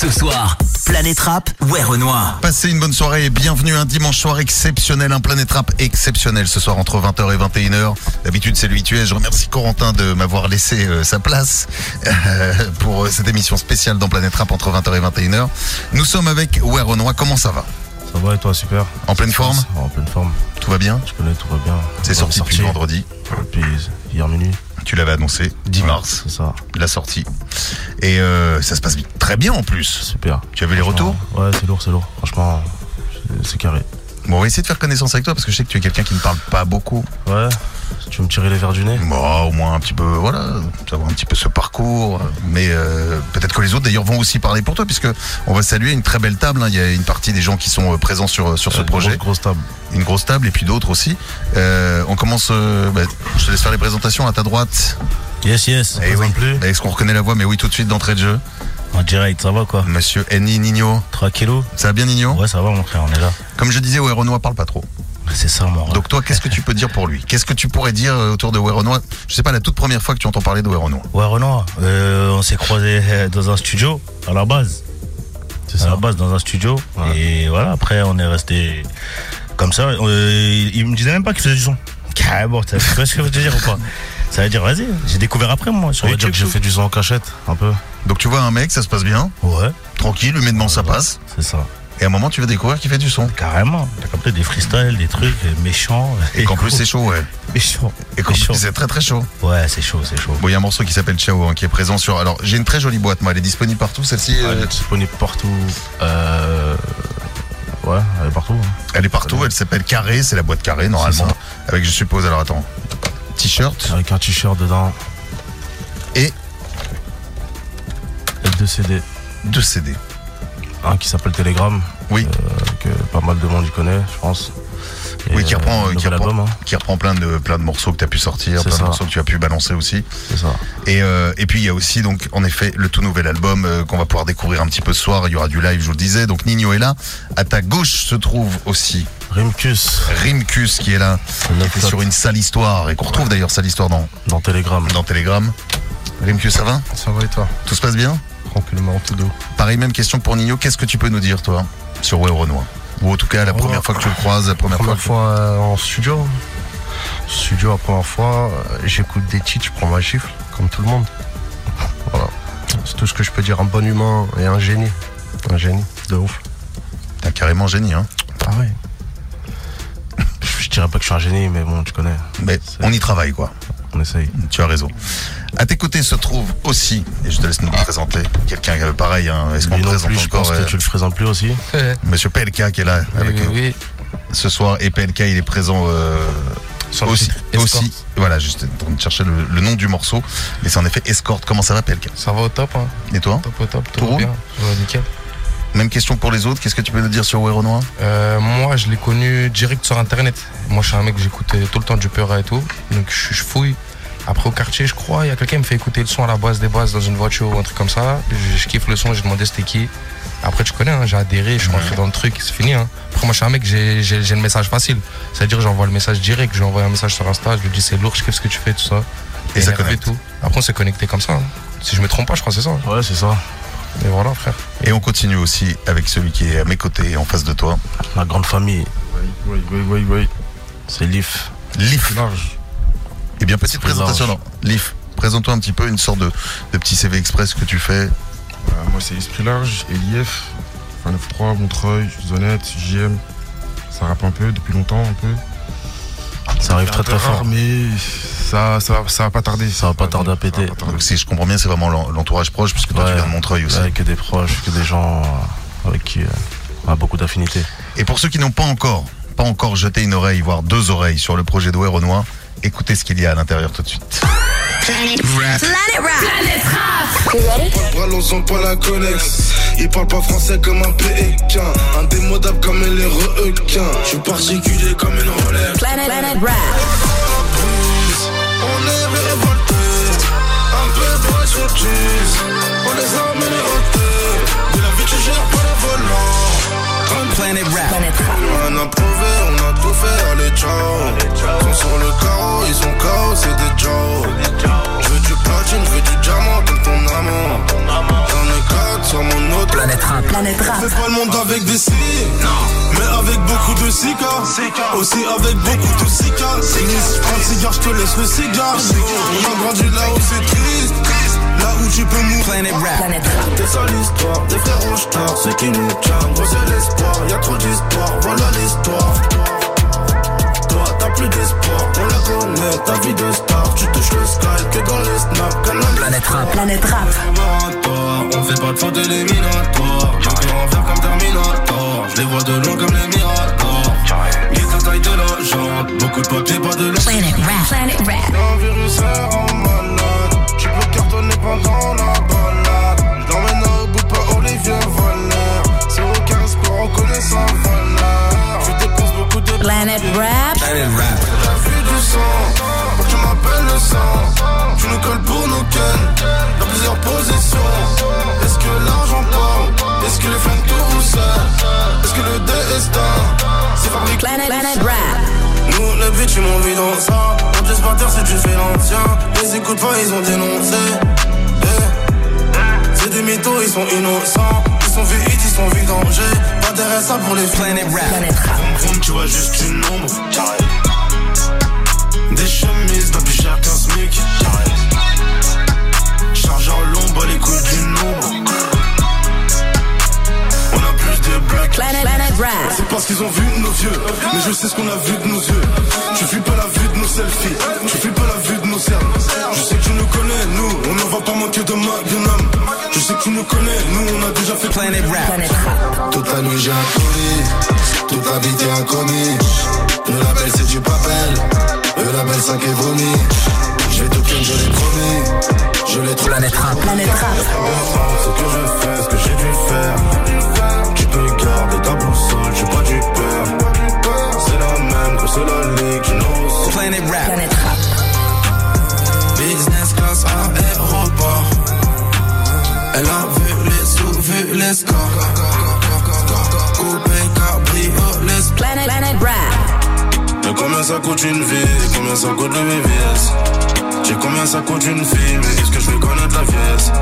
Ce soir, Planète Rap, ouais Renoir. Passez une bonne soirée et bienvenue un dimanche soir exceptionnel, un Planète Rap exceptionnel ce soir entre 20h et 21h. D'habitude c'est lui tu es. Je remercie Corentin de m'avoir laissé euh, sa place euh, pour euh, cette émission spéciale dans Planète Rap entre 20h et 21h. Nous sommes avec Ouais Renoir, comment ça va? Ça va et toi, super? En pleine forme? En pleine forme. Tout va bien? Je connais, tout va bien. C'est sorti depuis vendredi. Depuis hier minuit. Tu l'avais annoncé, 10 mars, C'est ça. la sortie. Et euh, ça se passe très bien en plus. Super. Tu avais les retours? Ouais, c'est lourd, c'est lourd. Franchement, c'est carré. Bon, on va essayer de faire connaissance avec toi parce que je sais que tu es quelqu'un qui ne parle pas beaucoup. Ouais. Tu veux me tirer les verres du nez Bon, au moins un petit peu, voilà, savoir un petit peu ce parcours. Mais euh, peut-être que les autres d'ailleurs vont aussi parler pour toi, puisque on va saluer une très belle table. hein. Il y a une partie des gens qui sont euh, présents sur, sur ce projet, Grosse, grosse table. une grosse table, et puis d'autres aussi. Euh, on commence, bah, je te laisse faire les présentations à ta droite. Yes, yes. Eh oui. plus. Est-ce qu'on reconnaît la voix? Mais oui, tout de suite d'entrée de jeu. En direct, ça va quoi Monsieur Eni Nino. 3 kilos Ça va bien Nino Ouais, ça va mon frère, on est là. Comme je disais, ouais, Renoir parle pas trop. C'est ça mon. Donc toi, qu'est-ce que tu peux dire pour lui? Qu'est-ce que tu pourrais dire euh, autour de Renoir Je sais pas, la toute première fois que tu entends parler de. Ouais, Renoir, euh, on s'est croisés euh, dans un studio, à la base. C'est À la ça. base, dans un studio. Et voilà, après, on est resté comme ça. Euh, il, il me disait même pas qu'il faisait du son. Carrément, tu vois ce que je veux te dire ou pas? Ça veut dire, vas-y, j'ai découvert après, moi, sur On va dire YouTube. que j'ai fait du son en cachette, un peu. Donc tu vois un mec, ça se passe bien, Ouais, tranquille, humainement ça passe. c'est ça. Et à un moment, tu vas découvrir qu'il fait du son. Carrément. T'as capté des freestyles, des trucs méchants. Et qu'en plus, c'est chaud, ouais. méchant. Et qu'en plus, c'est très très chaud. Ouais, c'est chaud, c'est chaud. Bon, il y a un morceau qui s'appelle Ciao, hein, qui est présent sur. Alors, j'ai une très jolie boîte, moi, elle est disponible partout, celle-ci. Elle euh, est disponible partout. Euh... Ouais, elle est partout. hein. elle est partout, elle s'appelle Carré, c'est la boîte carrée, normalement. ça. Avec, je suppose, alors attends, t-shirt Avec un t-shirt dedans et et deux CD. deux CD. Un qui s'appelle Telegram, Oui, euh, que pas mal de monde y connaît, je pense. Et, oui, qui reprend, euh, qui reprend, album, hein. qui reprend plein de plein de morceaux que tu as pu sortir, plein de morceaux que tu as pu balancer aussi. c'est ça. Et, euh, et puis il y a aussi donc en effet le tout nouvel album euh, qu'on va pouvoir découvrir un petit peu ce soir. Il y aura du live, je vous le disais. Donc Nino est là. À ta gauche se trouve aussi Rimkus, Rimkus qui est là, qui était sur une sale histoire et qu'on retrouve d'ailleurs sale histoire dans, dans Telegram. dans Telegram. Rimkus, ça va? Ça va et toi? Tout se passe bien? Tranquillement, tout doux. Pareil, même question pour Nino. Qu'est-ce que tu peux nous dire, toi, sur Ouais Renoir? Ou en tout cas, la première fois que tu le croises, la première, Première fois. fois euh, en studio. Studio, la première fois, euh, j'écoute des titres, je prends ma gifle, comme tout le monde. Voilà. C'est tout ce que je peux dire. Un bon humain et un génie. Un génie, de ouf. que T'es carrément génie, hein Pareil. Je dirais pas que je suis un génie, mais bon, tu connais. Mais on y travaille, quoi. On essaye. Tu as raison. À tes côtés se trouve aussi, et je te laisse nous le présenter, quelqu'un euh, pareil, hein, est-ce qu'on présente plus, je encore pense que euh, tu le présentes plus aussi. Monsieur PLK qui est là avec oui, nous oui. ce soir et PLK il est présent euh, Sur aussi, voilà juste en train de chercher le, le nom du morceau mais c'est en effet Escort comment ça va PLK Ça va au top, hein. et toi? Top au top, tout, Tout bien. Ouais, nickel. même question pour les autres qu'est-ce que tu peux nous dire sur Wero Noir Euh, moi, je l'ai connu direct sur internet. Moi, je suis un mec, j'écoutais tout le temps du Peura et tout. Donc, je, je fouille. Après, au quartier, je crois, il y a quelqu'un qui me fait écouter le son à la base des bases dans une voiture ou un truc comme ça. Je, je kiffe le son, j'ai demandé c'était qui. Après, tu connais, hein, j'ai adhéré, je suis rentré dans le truc, c'est fini. Hein. Après, moi, je suis un mec, j'ai j'ai- j'ai le message facile. C'est-à-dire, j'envoie le message direct, je lui envoie un message sur Insta, je lui dis c'est lourd, je kiffe ce que tu fais, tout ça. Et ça connecte. tout. Après, on s'est connecté comme ça. hein. Si je me trompe pas, je crois que c'est ça. Ouais, c'est ça. Mais voilà, frère. et on continue aussi avec celui qui est à mes côtés en face de toi La grande famille, Oui, oui, oui, oui. c'est Leaf. Lif Large. Et bien petite présentation non Lif présente-toi un petit peu une sorte de, de petit CV express que tu fais Euh, moi, c'est Esprit Large, Elief, Fin 3 Montreuil, Zonette, JM. Ça rappe un peu depuis longtemps, un peu. Ça arrive très très fort. Mais ça, ça, ça va pas tarder. Ça va pas tarder à péter. Tarder. donc si je comprends bien c'est vraiment l'en- l'entourage proche puisque toi tu viens de Montreuil aussi Ouais, que des proches, que des gens euh, avec qui euh, on a beaucoup d'affinités. Et pour ceux qui n'ont pas encore, pas encore jeté une oreille, voire deux oreilles sur le projet de Renoir, écoutez ce qu'il y a à l'intérieur tout de suite. Parlons pas la connexe. Il parle pas français comme un pékin. Indémodable comme les requins. Je suis particulier comme une Rolex. On est révoltés. Un peu boys sur. On les a emmenés au thé. De la vie, tu gères pas le volant. Planet Rap. On a prouvé, on allez ciao. Ils sont sur le carreau, ils sont KO, c'est des Joe. Je veux du platine, je veux du diamant comme ton amant. J'en ai quatre sur mon autre. Planète Rap. Planète Rap. On fait pas le monde avec des signes, mais avec beaucoup de cigares. Aussi avec beaucoup de cigares. Je prends le cigare, je te laisse le cigare. On a grandi là où c'est triste, là où tu peux mourir. Planète Rap. C'est ça l'histoire des frères Rochetards, ceux qui nous gros c'est l'espoir, y'a trop d'espoir, voilà l'histoire. Toi t'as plus d'espoir, on la connaît, ta vie de star, tu touches le sky que dans les snaps, canal Planète Rap. Planète Rap. On fait pas de faute éliminatoire, j'ai cœur en fer comme Terminator, je les vois de loin comme les Miradors. La taille de la jante, beaucoup de papier, pas de la Planète Rap. Planète Rap. un virus en malade Tu peux cartonner pendant la balade Planète Rap. La vue du sang Moi tu m'appelles le sang Tu nous colles pour nos ken Dans plusieurs positions Est-ce que l'argent parle Est-ce que les flingues tout roussent Est-ce que le destin C'est fabriqué Planète, Planète Rap. nous, les bitches, ils m'ont vu dans ça. On te par terre si tu fais l'ancien. Les écoutes pas, ils ont dénoncé. Eh. C'est des mythos, ils sont innocents. Ils sont vus ils sont vus danger. Pas d'RSA pour les Planète Rap. Planète Rap. Vroom, tu vois juste une ombre. Des chemises, pas plus cher qu'un SMIC. Chargeur long, bas les couilles du nombre. On a plus de Rap. C'est parce qu'ils ont vu nos vieux Mais je sais ce qu'on a vu de nos yeux Tu fuis pas la vue de nos selfies Tu fuis pas la vue de nos cernes Je sais que tu nous connais, nous On ne va pas manquer de Magnum Je sais que tu nous connais, nous on a déjà fait Planète Rap. Toute la nuit j'ai un Toute la vie t'es commis Le label c'est du papel. Le label 5 est vomi. Je vais tout je l'ai promis. Je l'ai trop coûte une vie? Combien ça coûte le VVS J'ai combien ça coûte une fille? Mais est-ce que je vais connaître la pièce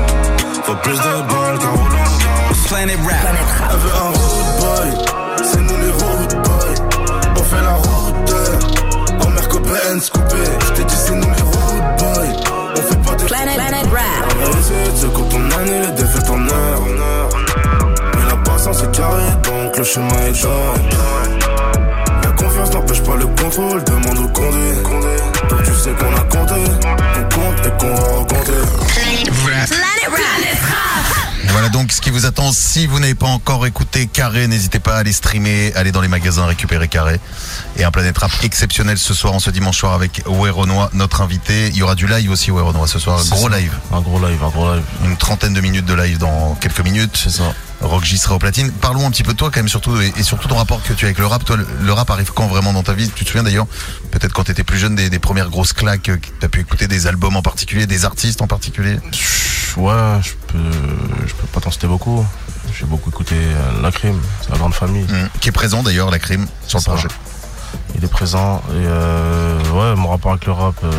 Faut plus de balles qu'un Roland Garros Planète Rap. Elle veut un road boy. C'est nous les road boys On fait la route En Merco Benz coupé Je t'ai dit c'est nous les road boys On fait pas de Planète, Planète Rap. La vérité, c'est quand on annule les défaites en heure. Mais la patience est carrée, donc le chemin est long. Confiance n'empêche pas le contrôle, demande au condé. Donc tu sais qu'on a compté, qu'on compte et qu'on va recompter. Rap. Voilà donc ce qui vous attend. Si vous n'avez pas encore écouté Carré, n'hésitez pas à aller streamer, aller dans les magasins récupérer Carré. Et un Planète Rap exceptionnel ce soir, en ce dimanche soir avec Renoir, notre invité. Il y aura du live aussi, Renoir, ce soir. C'est Gros ça. live. Un gros live, un gros live. Une trentaine de minutes de live dans quelques minutes. C'est ça. Rock J sera au platine. Parlons un petit peu de toi quand même surtout et, et surtout ton rapport que tu as avec le rap. Toi, le, le rap arrive quand vraiment dans ta vie? Tu te souviens d'ailleurs, peut-être quand tu étais plus jeune, des, des premières grosses claques, euh, que tu as pu écouter des albums en particulier, des artistes en particulier? Ouais, je peux, je peux pas t'en citer beaucoup. J'ai beaucoup écouté euh, La Crime, la grande famille. Hum, Qui est présent d'ailleurs, la crime, sur le Ça. projet. Il est présent. Et euh, ouais, mon rapport avec le rap, euh,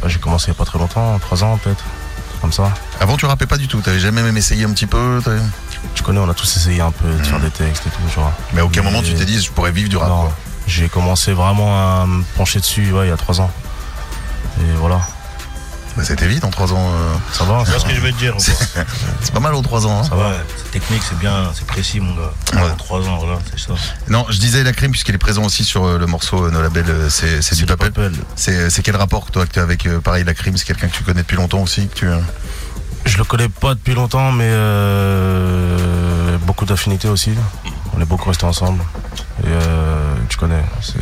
bah, j'ai commencé il y a pas très longtemps, trois ans peut-être, comme ça. Avant, tu rappais pas du tout. T'avais jamais même essayé un petit peu Tu connais, on a tous essayé un peu de faire des textes et tout. Mais à aucun moment tu t'es dit, je pourrais vivre du rap. J'ai commencé vraiment à me pencher dessus ouais, il y a trois ans. Et voilà, Bah, C'était vite en trois ans. euh. ça va. Tu vois ce que je vais te dire ou C'est pas c'est pas mal en trois ans. hein. Ça va. Ouais, c'est technique, c'est bien, c'est précis, mon gars. Ouais. En Trois ans, voilà, c'est ça. Non, je disais la crime puisqu'il est présent aussi sur euh, le morceau euh, No Label, euh, c'est c'est du papel. papel. C'est c'est quel rapport toi que tu as avec euh, pareil la crime? C'est quelqu'un que tu connais depuis longtemps aussi que tu, euh, Je le connais pas depuis longtemps, mais euh, beaucoup d'affinités aussi. On est beaucoup restés ensemble. Et euh, tu connais, c'est-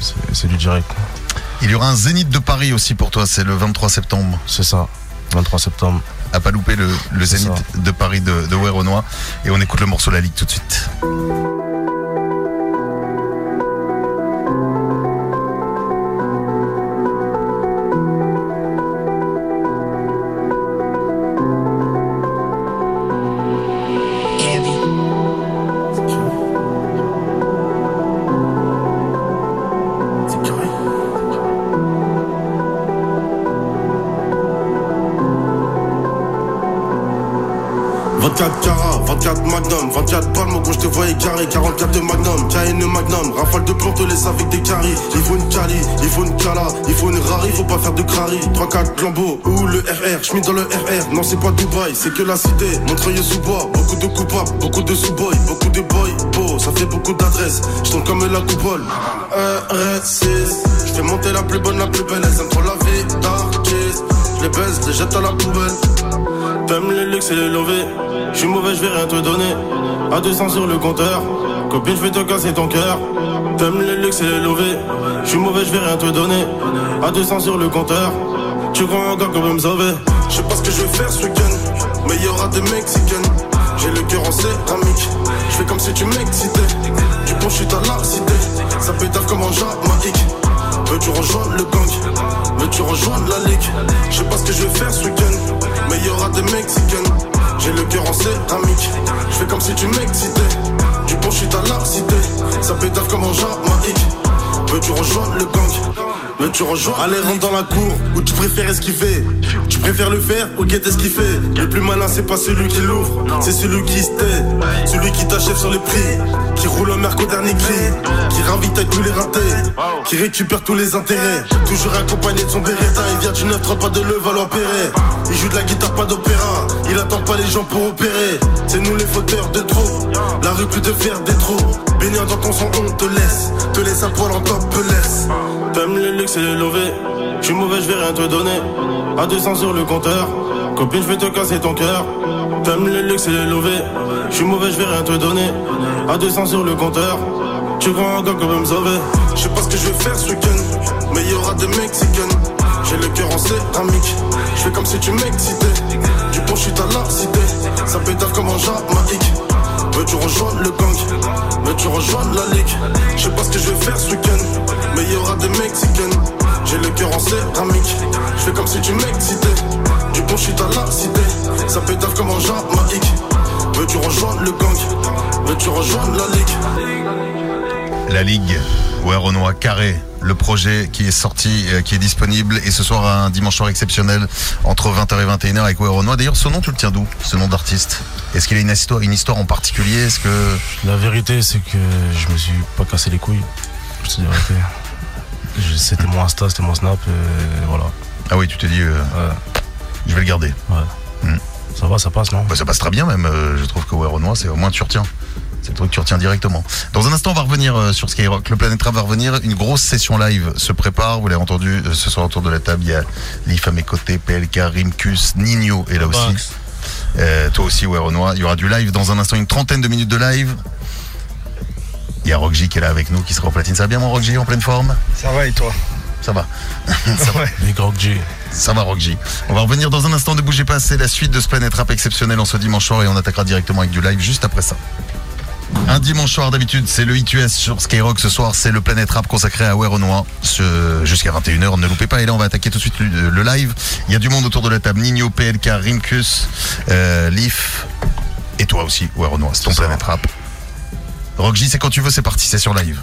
c'est c'est du direct. Il y aura un zénith de Paris aussi pour toi, c'est le 23 septembre. C'est ça, 23 septembre. À pas louper le, zénith de Paris de, de. Et on écoute le morceau La Ligue tout de suite. 24 carats, 24 magnum, 24 balles, moi quand je te voyais carré, 44 de magnum, KN magnum, rafale de plomb, te laisse avec des caries. Il faut une cali, il faut une cala, il faut une rari, faut pas faire de crari. 3-4 lambeaux ou le RR, j'mets dans le RR, non c'est pas Dubaï, c'est que la cité, Montreuil sous bois, beaucoup de coupables, beaucoup de sous-boys, beaucoup de boys, beau, ça fait beaucoup d'adresses, j'tombe comme la coupole. RS6, j'fais monter la plus bonne, la plus belle, elles aiment trop la vie d'artiste. J'les baise, les jette à la poubelle. T'aimes les luxe et les lovés. J'suis mauvais, j'vais rien te donner. À 200 sur le compteur. Copine, j'vais te casser ton cœur. T'aimes les luxe et les lovés. J'suis mauvais, j'vais rien te donner. À 200 sur le compteur. Tu crois encore qu'on peut me sauver? J'sais pas ce que je vais faire ce week-end. Mais y aura des Mexicaines. J'ai le cœur en céramique. J'fais comme si tu m'excitais. Du bon, j'suis à la cité. Ça pétave comme en Jamaïque. Veux-tu rejoindre le gang? Veux-tu rejoindre la ligue? Je sais pas ce que je vais faire ce week-end Mais y aura des Mexicaines J'ai le cœur en céramique. Je fais comme si tu m'excitais. Du bon shit à la cité. Ça pétave comme en Jamaïque Veux-tu rejoindre le gang Veux-tu rejoindre Allez rentre dans la cour Ou tu préfères esquiver. Tu préfères le faire ou guetter ce qu'il fait. Le plus malin c'est pas celui qui l'ouvre C'est celui qui se tait. Celui qui t'achève sur les prix Qui roule un merco dernier cri Qui ravitaille tous les ratés Qui récupère tous les intérêts. Toujours accompagné de son Beretta Il vient du 9 pas de Levallois-Perret Il joue de la guitare pas d'opéra Il attend pas les gens pour opérer. C'est nous les fauteurs de trop La rue te faire des trous Baignant dans ton sang on te laisse. Te laisse à poil en top laisse T'aimes les luxe et les lovés. J'suis mauvais je vais rien te donner. À 200 sur le compteur. Copine je vais te casser ton cœur. T'aimes les luxe et les lovés. J'suis mauvais je vais rien te donner. À 200 sur le compteur. Tu crois encore qu'on peut me sauver Je sais pas ce que je vais faire ce week-end Mais y aura des Mexicaines J'ai le cœur en céramique. Je fais comme si tu m'excitais. Du bon shit à la cité Ça pétave comme en Jamaïque Veux-tu rejoindre le gang? Veux-tu rejoindre la ligue? Je sais pas ce que je vais faire ce week-end Mais y aura des Mexicaines. J'ai le cœur en céramique. Je fais comme si tu m'excitais. Du bon shit à la cité. Ça pétave comme en Jamaïque. Veux-tu rejoindre le gang? Veux-tu rejoindre la ligue? La Ligue, ouais, Renoir Carré, le projet qui est sorti, euh, qui est disponible, et ce soir un dimanche soir exceptionnel entre 20h et 21h avec Ouais Renoir. D'ailleurs, ce nom, tu le tiens d'où Ce nom d'artiste? Est-ce qu'il a une histoire, une histoire en particulier? Est-ce que La vérité, c'est que je me suis pas cassé les couilles. C'était mon Insta, c'était mon Snap, et voilà. ah oui, tu t'es dit, euh, Ouais, je vais le garder. ouais. Hmm. Ça va, ça passe, non? Bah, ça passe très bien même. euh, je trouve que Ouais Renoir, c'est au moins tu retiens. C'est le truc que tu retiens directement. Dans un instant, on va revenir euh, sur Skyrock. Le Planète Rap va revenir. Une grosse session live se prépare. Vous l'avez entendu euh, ce soir autour de la table. Il y a Lif à mes côtés, PLK, Rimkus, Nino est là aussi. Euh, toi aussi, ouais, Renoir. Il y aura du live dans un instant, une trentaine de minutes de live. Il y a Rockji qui est là avec nous, qui sera en platine. Ça va bien, mon Rockji, en pleine forme? Ça va et toi? Ça va. Grog G. Ça va, Rockji. On va revenir dans un instant. Ne bougez pas. C'est la suite de ce Planète Rap exceptionnel en ce dimanche soir et on attaquera directement avec du live juste après ça. Un dimanche soir d'habitude, c'est le ITUS sur Skyrock. Ce soir, c'est le Planète Rap consacré à ce... jusqu'à 21h. Ne loupez pas. Et là, on va attaquer tout de suite le, le live. Il y a du monde autour de la table. Nino, PLK, Rimkus, euh, Leaf et toi aussi. Renoir, c'est ton. Planète Rap. Rockji, c'est quand tu veux, c'est parti, c'est sur live.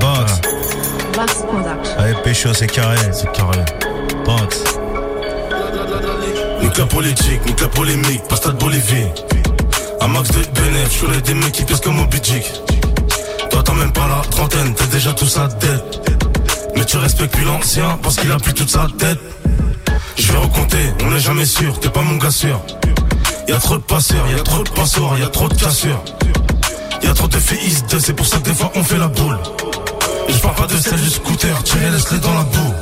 Box. Production. Allez, pécho, c'est carré. C'est carré. Box. Nique politique, nique polémique, pas stade Bolivie. Un max de bénéf, je suis des mecs qui pèsent comme Moby Dick. Toi t'as même pas la trentaine, t'as déjà tout sa tête. Mais tu respectes plus l'ancien parce qu'il a plus toute sa tête. Je vais recompter, on n'est jamais sûr, t'es pas mon gars sûr. Y'a trop de passeurs, y'a trop de passoires, y'a trop de cassures. Y'a trop de filles de, c'est pour ça que des fois on fait la boule. Je parle pas de celle du scooter, tirez laisse-les dans la boue.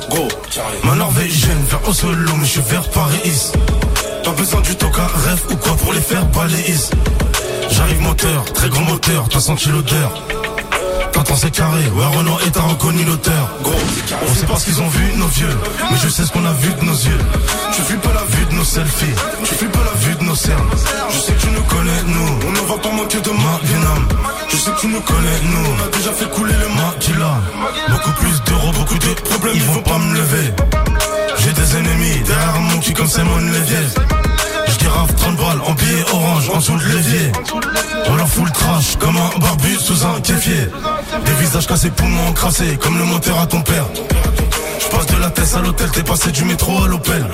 Ma norvégienne vers Oslo, mais je suis vers Paris. Pas besoin du toca rêve ou quoi pour les faire balayer. J'arrive moteur, très grand moteur, t'as senti l'odeur? T'entends c'est carré, ouais Renault et t'as reconnu l'auteur. Gros, on sait pas ce qu'ils ont vu nos vieux, mais je sais ce qu'on a vu de nos yeux. Tu fuis pas la vue de nos selfies, tu fuis pas la vue de nos cernes. Je sais que tu nous connais, nous, on ne va pas manquer de Vietnam. Je sais que tu nous connais, nous, on a déjà fait couler le maquila. Beaucoup plus d'euros, beaucoup de problèmes, ils vont pas me lever. J'ai des ennemis derrière mon cul comme Simon Lévier. Je girafe 30 balles en billets orange en dessous de l'évier. On leur fout trash comme un barbu sous un kéfier. Des visages cassés, poumons crassés comme le moteur à ton père. Je passe de la tête à l'hôtel, t'es passé du métro à l'Opel.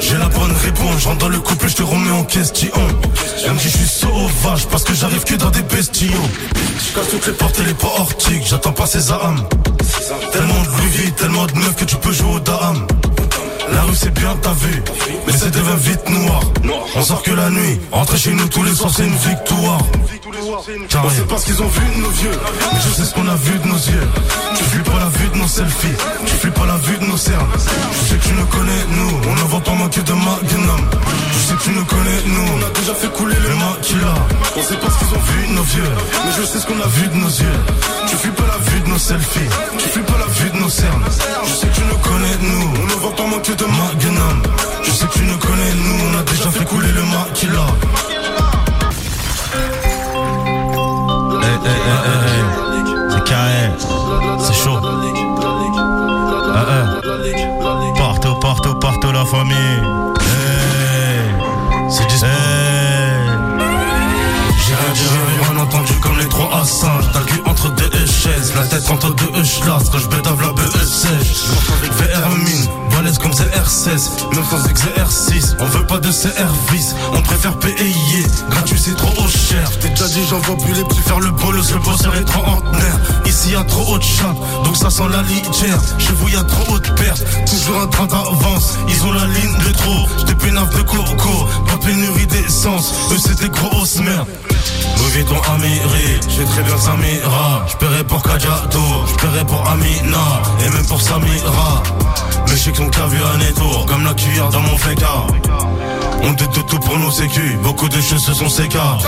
J'ai la bonne réponse, je rentre dans le couple et je te remets en question. Elle me dit je suis sauvage parce que j'arrive que dans des bestillons. Je casse toutes les portes et les portiques, j'attends pas ces âmes. Tellement de Louis, tellement de meufs que tu peux jouer au dame. La rue c'est bien ta vue, mais c'est devient vite noir. On sort que la nuit, rentrer chez nous tous les soirs c'est une victoire. Car c'est parce qu'ils ont vu de nos yeux, mais je sais ce qu'on a vu de nos yeux. Tu fuis pas la vue de nos selfies, tu fuis pas la vue de nos cernes. Je sais que tu nous connais, nous, on ne va pas manquer de magnum. Je sais que tu nous connais, nous, on a déjà fait couler le maquila. On sait pas ce qu'ils ont vu de nos yeux, mais je sais ce qu'on a vu de nos yeux. Tu fuis pas la vue de nos selfies, tu fuis pas la vue de nos cernes. Je sais que tu nous connais, nous, on ne va pas manquer de magnum. Je sais que tu nous connais, nous, on a déjà fait couler le maquila. C'est carré. C'est chaud. Ah, ah. Partout, partout, partout la famille. Hey. C'est du. J'ai rien entendu comme les trois à singe T'as le entre deux chaises, la tête entre deux echelons Quand je bédave la BE sèche VR mine, balèze comme CR16 Même sans XR6, on veut pas de CR-Vis On préfère payer, gratuit c'est trop cher. T'es déjà dit j'envoie plus les petits faire le bolos Le bosseur est trop ordinaire Ici y a trop de chat, donc ça sent la litière. Chez vous y a trop de perte, toujours un train d'avance. Ils ont la ligne de trop, j'étais pénave de coco. Pas pénurie d'essence, eux c'est des grosses merdes Louis Vuitton Amiri, je sais très bien que ça m'ira. Je paierai pour Kajato, je paierai pour Amina. Et même pour Samira. Mais je sais que son cas vu un étour Comme la cuillère dans mon fécard on te tout, tout pour nos sécu, beaucoup de choses se sont sécards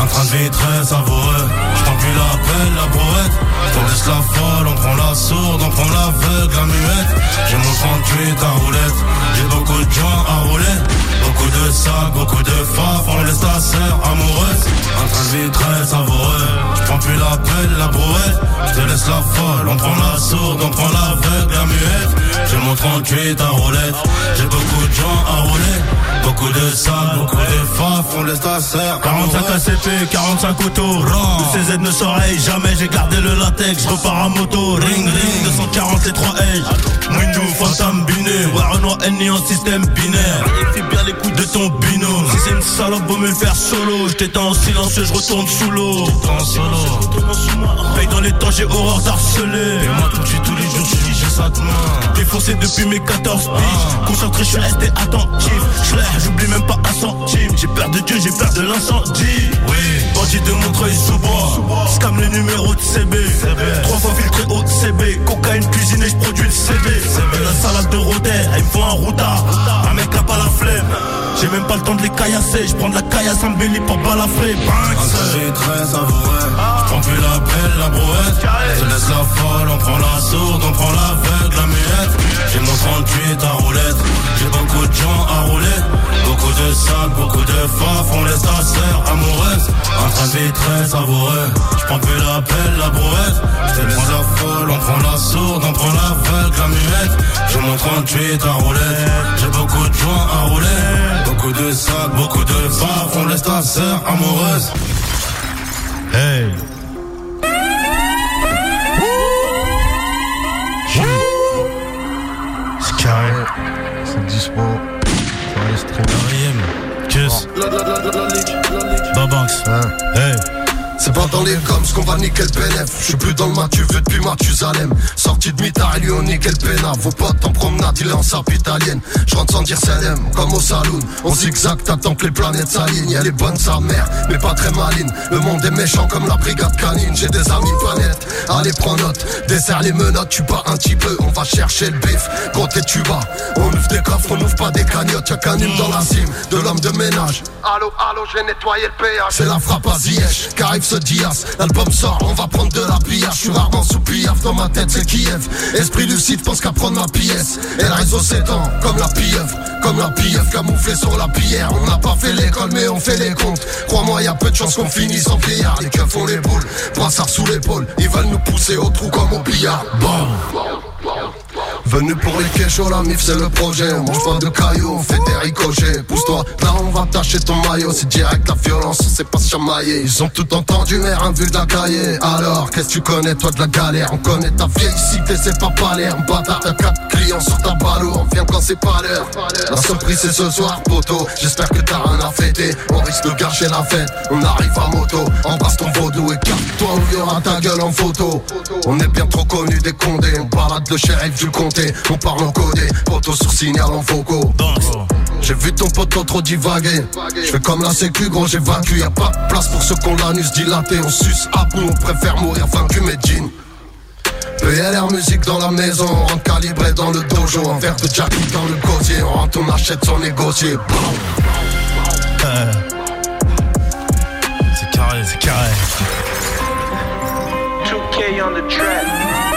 Un train de vie très savoureux, t'en plus l'appel, la brouette. On laisse la folle, on prend la sourde, on prend l'aveugle, la muette. J'ai mon 38 à roulette, j'ai beaucoup de joints à rouler. Beaucoup de sacs, beaucoup de faf, on laisse ta sœur amoureuse Un train de vie très savoureux, je prends plus l'appel, la brouette. Je te laisse la folle, on prend la sourde, on prend l'aveugle, la muette. J'ai mon 38 à roulette, j'ai beaucoup de joints à rouler. Beaucoup de sable, beaucoup de faf, on laisse ta sœur 45 ACP, 45 couteaux Le CZ ne s'oreille jamais, j'ai gardé le latex Je repars à moto, ring ring 240 les 3 H Window, Phantom, Biné Ouais Renoir, Ennemi en système binaire. Fais bien les coups de ton binôme. Si c'est une salope, vaut mieux le faire solo. J'étais en je retourne sous l'eau Paye dans les temps, j'ai horreur d'harceler. Et moi tout de suite tous les jours je suis j'ai ça de main Défoncé depuis mes 14 piges. Concentré, je suis resté attentif. J'l'ai, j'oublie même pas un centime. J'ai peur de Dieu, j'ai peur de l'incendie. Oui. Bandit de Montreuil sous bois. Scam le numéro de CB Trois fois filtré au CB Cocaïne cuisinée, je produis le CB La salade de Roder, il me faut un routard. Un mec a pas la flemme J'ai même pas le temps de les caillasser. Je prends de la caillasse en belly pour balafrer Banks trajet très savoureux. Je prends plus la belle, la brouette. Je laisse la folle, on prend la sourde, on prend l'aveugle, la muette. J'ai mon 38 à roulette. J'ai beaucoup de gens à rouler. Beaucoup de sacs, beaucoup de faf. On laisse ta sœur amoureuse. Un train très savoureux. Je prends plus la belle, la brouette. Je laisse la folle, on prend la sourde, on prend l'aveugle, la muette. J'ai mon 38 à roulette J'ai beaucoup de joints à rouler Beaucoup de sacs, beaucoup de faf On laisse ta sœur amoureuse. Hey. C'est carré C'est dispo. Sur les streams. Quatrième Kiss Babanks Hein. Hey C'est pas dans les coms qu'on va niquer le bénéf. Je suis plus dans le matu vu depuis Mathusalem. Sorti de mitard et lui on le. Vos potes en promenade, il est en sarpe italienne. Je rentre sans dire salam, comme au saloon. On zigzag, t'attends que les planètes s'alignent. Elle est bonne sa mère, mais pas très maline. Le monde est méchant comme la brigade canine. J'ai des amis planète, allez prends note. Desserre les menottes, tu bats un petit peu. On va chercher le bif, côté tu vas. On ouvre des coffres, on ouvre pas des cagnottes. Y'a qu'un hymne dans la cime de l'homme de ménage. Allô, allô, j'ai nettoyé le péage. C'est la frappe à Ziyech, qu'arrive L'album sort, on va prendre de la pillage. Je suis rarement sous pillaf, dans ma tête c'est Kiev. Esprit lucide, pense qu'à prendre ma pièce. Et le réseau s'étend, comme la pieuvre. Comme la pieuvre camouflée sur la pierre. On n'a pas fait l'école, mais on fait les comptes. Crois-moi, y a peu de chances qu'on finisse en vieillard. Les keufs font les boules, brassard sous l'épaule. Ils veulent nous pousser au trou comme au billard. Bon. Venu pour les kéchos, la mif c'est le projet. Mange pas de cailloux, on fait des ricochets. Pousse-toi, là on va tâcher ton maillot. C'est direct la violence, on sait pas se chamailler. Ils ont tout entendu, mais rien vu de la cahier. Alors, qu'est-ce que tu connais, toi de la galère? On connaît ta vieille cité, c'est pas. Un bâtard, t'as quatre clients sur ta ballot. On vient quand c'est pas l'heure. La surprise c'est ce soir, poteau. J'espère que t'as rien à fêter. On risque de gâcher la fête. On arrive à moto. Embrasse ton vaudou et carte-toi où y aura ta gueule en photo. On est bien trop connus des condés. On balade le shérif du comté. On parle en codé. Poteau sur signal en foco. J'ai vu ton poteau trop divaguer. Je fais comme la sécu, gros, j'évacue. Y'a pas de place pour ceux qu'on l'anus dilaté. On suce à bout, on préfère mourir vaincu, mais jeans. PLR musique dans la maison, on rentre calibré dans le dojo. Un verre de Jackie dans le gosier, on rentre, on achète son négocier. Euh. C'est carré, c'est carré. 2K on the track.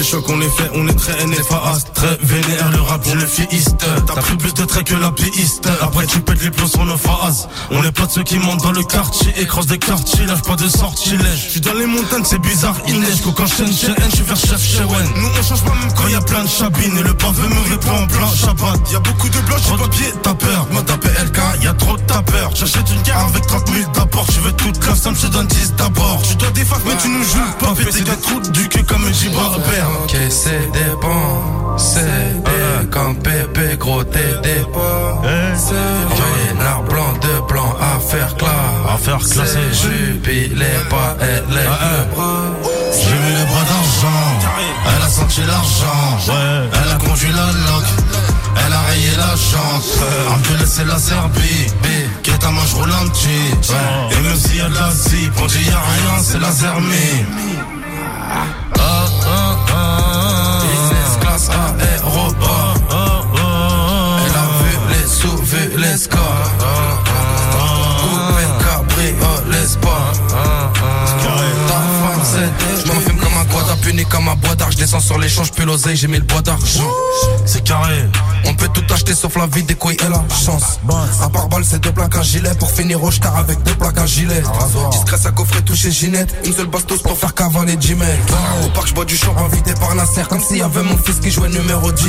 Les choque, on les fait, on est très NFAS Très vénère, le rap, on est fiiste T'as pris plus de traits que la piste. Après tu pètes les plombs sur nos phases. On est pas de ceux qui montent dans le quartier Écrase des quartiers, lâche pas de sortilège Je suis dans les montagnes, c'est bizarre, il neige. Quand chaîne chez N, je suis vers chef chez Wen. Nous on change pas même quand y a plein de chabines. Et le pavé me répond en plein Shabbat. Y'a beaucoup de blocs, j'ai papier, t'as peur. Moi t'as PLK, y'a trop de tapeurs J'achète une gare avec 30 000 d'apport Tu veux toute la somme, je donne 10 d'abord. Tu dois des facs, mais tu nous joues pas. Péter des trous du cul comme un c'est des bons, c'est des comme Pépé, gros t'es des bons. C'est renard blanc de blanc à faire clair. À faire classer. Jubilé, pas elle est J'ai mis les bras d'argent, elle a senti l'argent, elle a conduit la loque, elle a rayé la chance. C'est la Serbie, qui est à moi je roule un petit. Et même s'il y a de la zip, on dit y a rien, c'est la Zermie. Ah, ah, ah, Business class aéroport. Elle a vu les sous, vu les scores. Coupé cabriolet sport. Ta femme c'était. Quad, puni comme un bois d'argent. Je descends sur l'échange, puis l'oseille, j'ai mis le bois d'argent. c'est carré. On peut tout acheter sauf la vie des couilles et la chance. À part balle, c'est deux plaques, un gilet. Pour finir au star avec deux plaques, un gilet. Discret, ça coffret touché Ginette. Une seule bastos pour faire cavaler Jimmy. Au parc, je bois du champ invité par Nasser. Comme s'il y avait mon fils qui jouait numéro 10.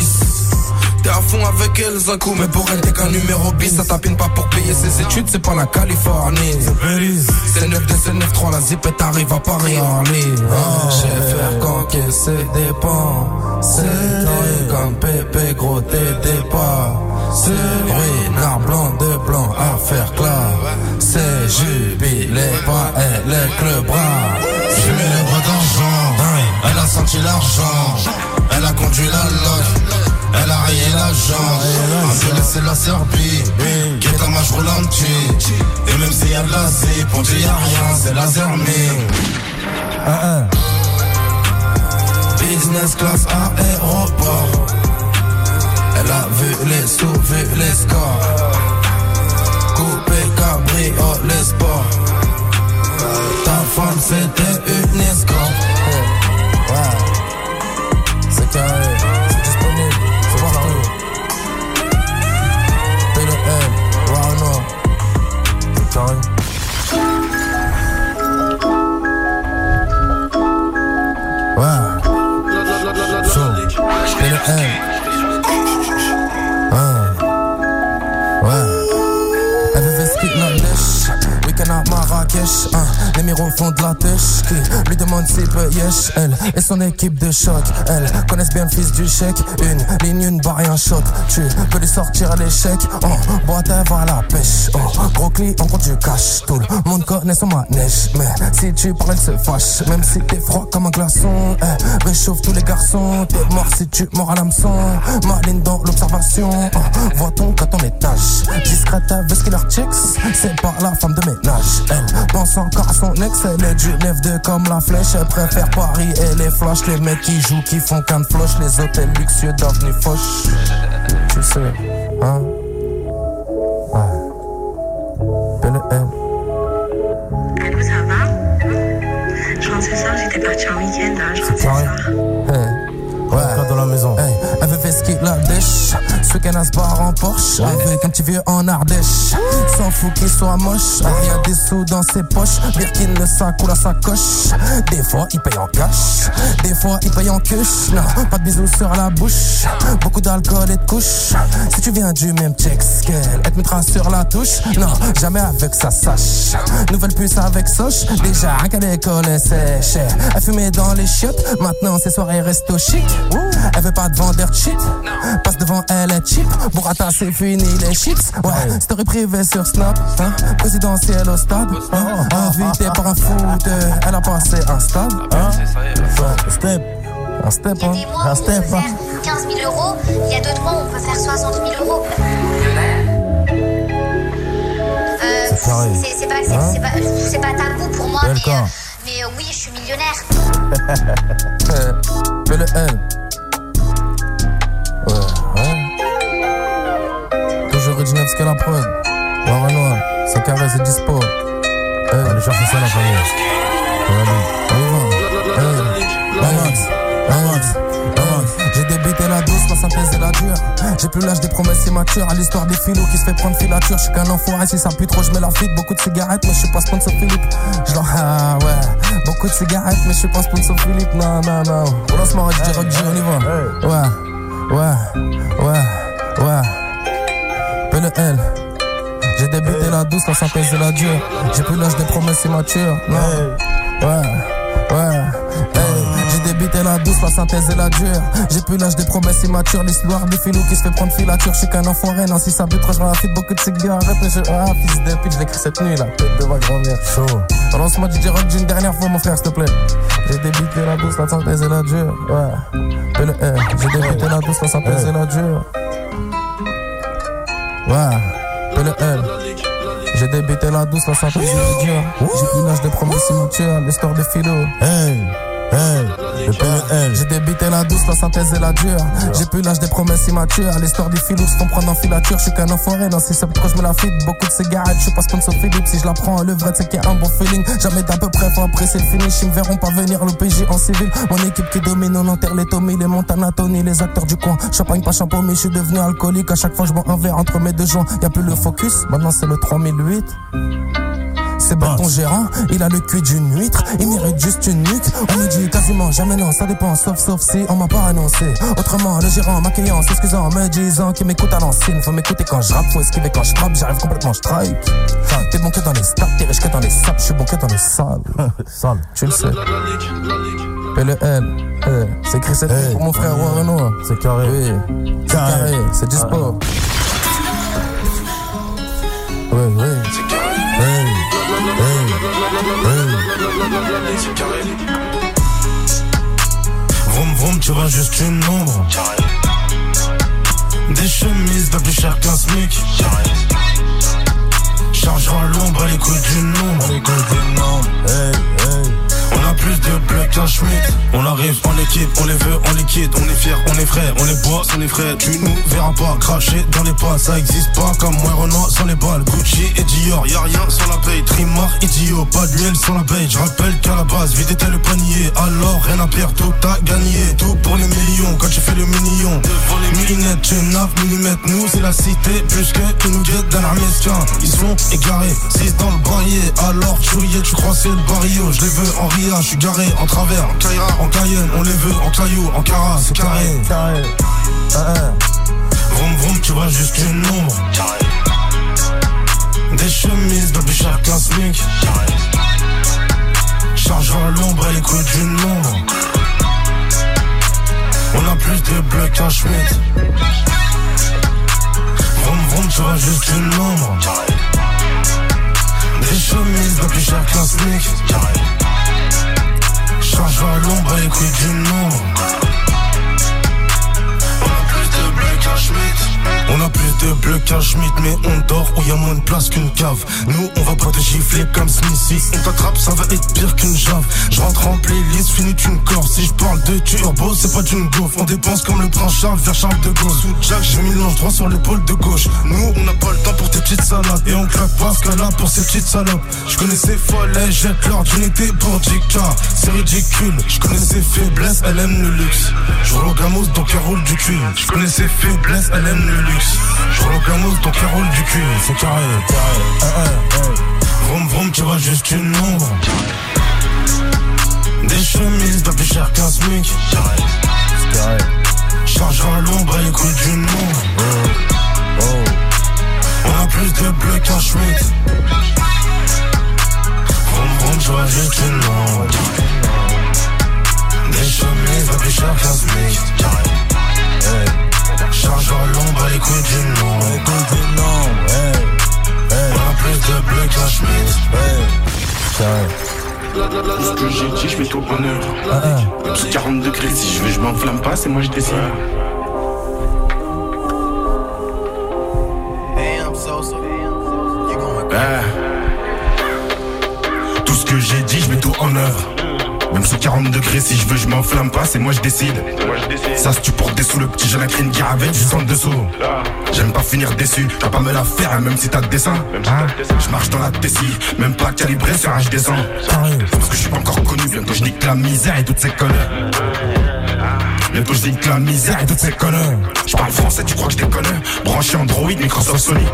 T'es à fond avec elle, un coup, mais pour elle, t'es qu'un numéro bis. Ça tapine pas pour payer ses études, c'est pas la Californie. C'est 9 2 c'est 9 3 la zipette arrive à Paris en ligne. J'ai faire qu'encaisser des pans. C'est comme Pépé, gros, t'es pas. C'est ruinard blanc de blanc à faire clair. C'est jubilé, pas elle est le bras. J'ai mis les bras d'argent, elle a senti l'argent, elle a conduit la loque. Elle a rayé la jambe, Angela c'est la Serbie, qui est un petit. Et même s'il y a de la zip, on dit y a rien, c'est la Zermie. Business class aéroport. Elle a vu les sous, vu les scores. Coupé cabriolet sport. Ta femme c'était une escorte. Carré, c'est disponible, C'est carré. Ouais. Chaud. PLM. Ouais. Miroirs font de la têche. Qui lui demande s'il peut yesh. Elle et son équipe de choc. Elles connaissent bien le fils du chèque. Une ligne, une barre et un choc. Tu peux lui sortir à l'échec. Oh, boîte, elle va à la pêche. Oh, gros client, on compte du cash. Tout le monde connaît son manège. Mais si tu parles, elle se fâche. Même si t'es froid comme un glaçon. Eh, réchauffe tous les garçons. T'es mort si tu mords à l'hameçon. Maline dans l'observation. Oh, Voit-on qu'à ton étage. Discrète, elle veut ce qu'il leur checks. C'est pas la femme de ménage. Elle pense encore à son est du 9-2 comme la flèche. Elle préfère Paris et les flashs. Les mecs qui jouent, qui font qu'un de floche. Les hôtels luxueux d'avenue Foch. Tu sais, hein? Ouais. PLM. Allô, ça va? Je rentre ce soir, j'étais partie en week-end. hein, Je rentre ce soir. Hey. Ouais. dans la maison. Hey, de dèche. Ce à se barre en Porsche. Avec un petit vieux en Ardèche. S'en fout qu'il soit moche. Ah, y a des sous dans ses poches. Birkin le sac ou la sacoche. Des fois il paye en cash. Des fois il paye en cuche. Non, pas de bisous sur la bouche. Beaucoup d'alcool et de couches. Si tu viens du même check scale, elle te mettra sur la touche. Non, jamais avec sa sache. Nouvelle puce avec Soch. Déjà, qu'à l'école, elle sèche. Elle fumait dans les chiottes. Maintenant, ses soirées resto chic. Elle veut pas de vendeur cheat. Passe devant elle est cheap. Burrata, c'est fini les chips. Ouais, story privée sur Snap. Hein? Présidentielle au stade. Hein? Invité par un foot. Elle a passé un stade. Hein? Ouais, step. Un step, Il y a hein? des mois Un où on step, peut hein? faire 15 000 euros, il y a d'autres mois où on peut faire 60 000 euros. Euh, C'est pareil. c'est- c'est pas, c'est- Hein? c'est pas, c'est pas tabou pour moi, mais, euh, mais euh, oui, je suis millionnaire. Euh, Fais le L. ce qu'elle la et noir, c'est carré, c'est dispo. Allez chercher ça la famille. Allez, on y va. Hey, Max, Max, Max. J'ai débité la douce, la synthèse et la dure. J'ai plus l'âge des promesses immatures. À l'histoire des filous qui se fait prendre filature. Je suis qu'un enfoiré, si ça pue trop, je mets la fuite. Beaucoup de cigarettes, mais je suis pas sponsor Philippe. Je ah ouais. Beaucoup de cigarettes, mais je suis pas sponsor Philippe. Non, non, non. DJ Rock G, on y va. Ouais, ouais, ouais, ouais. P le L. J'ai débuté la douce, la synthèse et la dure. J'ai plus l'âge des promesses immatures. Non. Ouais, ouais. Hey, J'ai débuté la douce, la synthèse et la dure. J'ai plus l'âge des promesses immatures. L'histoire des filous qui se fait prendre filature. Je suis qu'un enfoiré, non, si ça bute, je la file beaucoup de cigarettes. Mais je, ah, fils de pute, je l'écris cette nuit, là. Tête de vague, grand-mère, chaud. Relance-moi DJ Rock d'une dernière fois, mon frère, s'il te plaît. J'ai débuté la douce, la synthèse et la dure. Ouais. J'ai débuté la douce, la synthèse et la dure. Ouais. P le L. J'ai débuté la douce, la la dure. J'ai plus l'âge des promesses immatures. L'histoire des filous. Hey. Le PNL. J'ai débité la douce, la synthèse et la dure. J'ai plus l'âge des promesses immatures. L'histoire des filous se font prendre en filature. Je suis qu'un enfoiré, non, si c'est pourquoi je me la file. Beaucoup de cigarettes, je suis pas sponsor Philippe. Si je la prends en levrette, c'est qu'il y a un bon feeling. Jamais d'à peu près, faut apprécier le finish. Ils me verront pas venir l'OPJ en civil. Mon équipe qui domine, on enterre les Tommy, les Montana Tony, les acteurs du coin. Champagne, pas champagne, mais je suis devenu alcoolique. À chaque fois, je bois un verre entre mes deux joints. Y a plus le focus, maintenant c'est le 3008. C'est bon ton gérant, il a le cul d'une huître, il mérite juste une nuque. On me dit quasiment jamais non, ça dépend, sauf sauf si on m'a pas annoncé. Autrement, le gérant m'accueillant, s'excusant, me disant qu'il m'écoute à l'ancienne. Faut m'écouter quand je rappe, faut esquiver quand je trappe, j'arrive complètement strike. T'es bon que dans les stats, t'es riche que dans les saps, je suis bon que dans les salles. Sale, tu le sais. P le L, eh, c'est écrit cette nuit pour mon frère Roi Renault. C'est carré. Oui, c'est carré, c'est du sport. Oui, oui. C'est carré. Vroom vroom, tu vois juste une ombre. Des chemises pas plus cher qu'un SMIC. Chargera l'ombre à l'écoute d'une ombre. On a plus de bleu qu'un Schmitt. On arrive en équipe, on les veut en liquide. On est fiers, on est frais, on les boit, on est frais. Tu nous verras pas cracher dans les pas. Ça existe pas comme moi, Renault sans les balles. Gucci et Dior, y'a rien sans la paye. Trimar, idiot, pas d'huile sans la paye. Je rappelle qu'à la base, vite était le panier. Alors rien à perdre, tout à gagner. Tout pour les millions, quand tu fais le million. Devant les millimètres, tu 9 millimètres. Nous, c'est la cité, plus que guettes dans l'armesquin. Ils sont égarés, 6 dans le barillet. Alors, chouillé, tu crois c'est le barrio. Je les veux en ria, je suis garé en travers. En Caïra, en Cayenne, on les veut en caillou, en cara, c'est carré. Vroom vroom, tu vois juste une ombre. Des chemises plus cher qu'un SMIC. Chargera l'ombre à l'écoute d'une ombre. On a plus de bleu qu'un Schmitt. Vroom vroom, tu vois juste une ombre. Des chemises plus cher qu'un SMIC. Chargera l'ombre à l'écoute d'une de qu'un Schmidt, mais on dort où y a moins de place qu'une cave. Nous, on va pas te gifler comme Smithy. On t'attrape, ça va être pire qu'une jave. Je rentre en playlist, finis une corps. Si je parle de turbo, c'est pas d'une gaufre. On dépense comme le prince Charles vers Charles de Gaulle. Sous Jack, j'ai mis l'ange droit sur l'épaule de gauche. Nous, on n'a pas le temps pour tes petites salades. Et on claque pas ce là pour ces petites salopes. Je connais ses folles, elles jettent leur d'unité pour Jika. C'est ridicule. Je connais ses faiblesses, elle aime le luxe. Je roule gamos, donc elle roule du cul. Je connais ses faiblesses, elle aime le luxe. Je roule au gamos, donc elle roule du cul. C'est carré, carré. Eh, eh, eh. Vroom vroom, tu vois juste une ombre. Des chemises bien plus chères qu'un SMIC. Chargera l'ombre à l'écoute du nom. On a plus de bleu qu'un Schmitt. Vroom vroom, tu vois juste une ombre. Des chemises bien plus chères qu'un SMIC. L'ombre à l'écoute du nom. On a plus de bleu qu'un Schmitt. Ce que j'ai dit, je fais tout en. Même sous 40 degrés, si je veux, je m'enflamme pas, c'est moi je décide. Tout ce que j'ai dit, je mets tout en œuvre. Même sous 40 degrés, si je veux, je m'enflamme pas, c'est moi je décide. Ça, si tu portes des sous, le petit jeune a créé une guerre avec du sang dessous. J'aime pas finir déçu, t'as pas me la faire, même si t'as de dessin. Je marche dans la tessie, même pas calibré sur un je descends. Parce que je suis pas encore connu, bientôt je nique la misère et toutes ces conneries. Bientôt je nique la misère et toutes ces conneries. Je parle français, tu crois que je déconne? Branché Android, Microsoft Sony.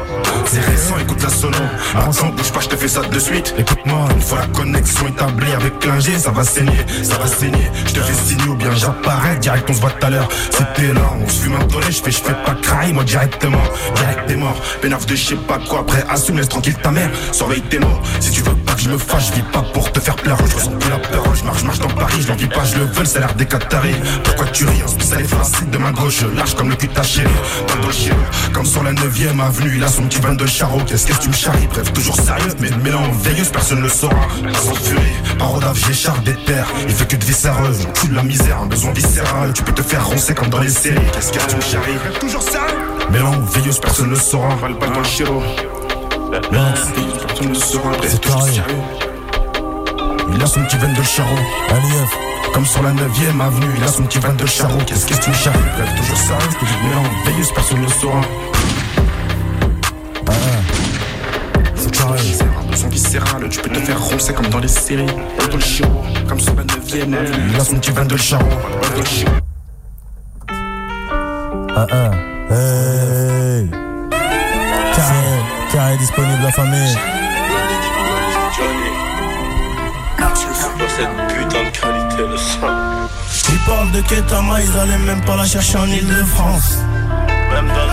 C'est récent, écoute la sono. Attends, bouge pas, je te fais ça de suite. Écoute-moi, une fois la connexion établie avec l'ingé, ça va saigner, ça va saigner. Je te fais signer ou bien j'apparais, direct on se voit tout à l'heure. C'était là, on se fume un tollé, je fais, je fais pas craille, moi directement, direct t'es mort. Pénaf de je sais pas quoi, après assume, laisse tranquille ta mère, surveille tes mots. Si tu veux pas que je me fâche, je vis pas pour te faire plaire. Je ressens plus la peur, je marche, marche dans Paris, je l'en vis pas, je le veux, ça a l'air des Qataris. Pourquoi tu ris, on se pousse à les de ma gauche, lâche comme le cul de ta chérie. Pas de chien, comme sur la 9ème avenue, il a son petit van de charreau. Qu'est-ce que tu me charries, bref, toujours sérieux, mais en veilleuse, personne le saura. Sans furie, parodave, j'écharpe des terres, il fait que de viscéreuse, cul de la misère, un besoin viscéral, tu peux te faire roncer comme dans les séries. Qu'est-ce que tu me charries, bref, toujours sérieux. En veilleuse, personne le saura. Va le dans le chiro. Personne le saura, bref, toujours sérieux. Il a son petit veine de charreau. Alief. Comme sur la 9ème avenue, il a son petit van de charreau. Qu'est-ce que tu me charries Bref, toujours sérieux, je te dis, mais en veilleuse, personne ne saura. C'est carré. Un son viscéral, tu peux te faire roncer comme dans les séries. Dans le chiro, comme sur la 9ème avenue, il a son petit van de charreau. Ah ah, hey Carré, carré disponible la famille cette putain de le. Ils parlent de Ketama, ils allaient même pas la chercher en Ile-de-France. Même dans le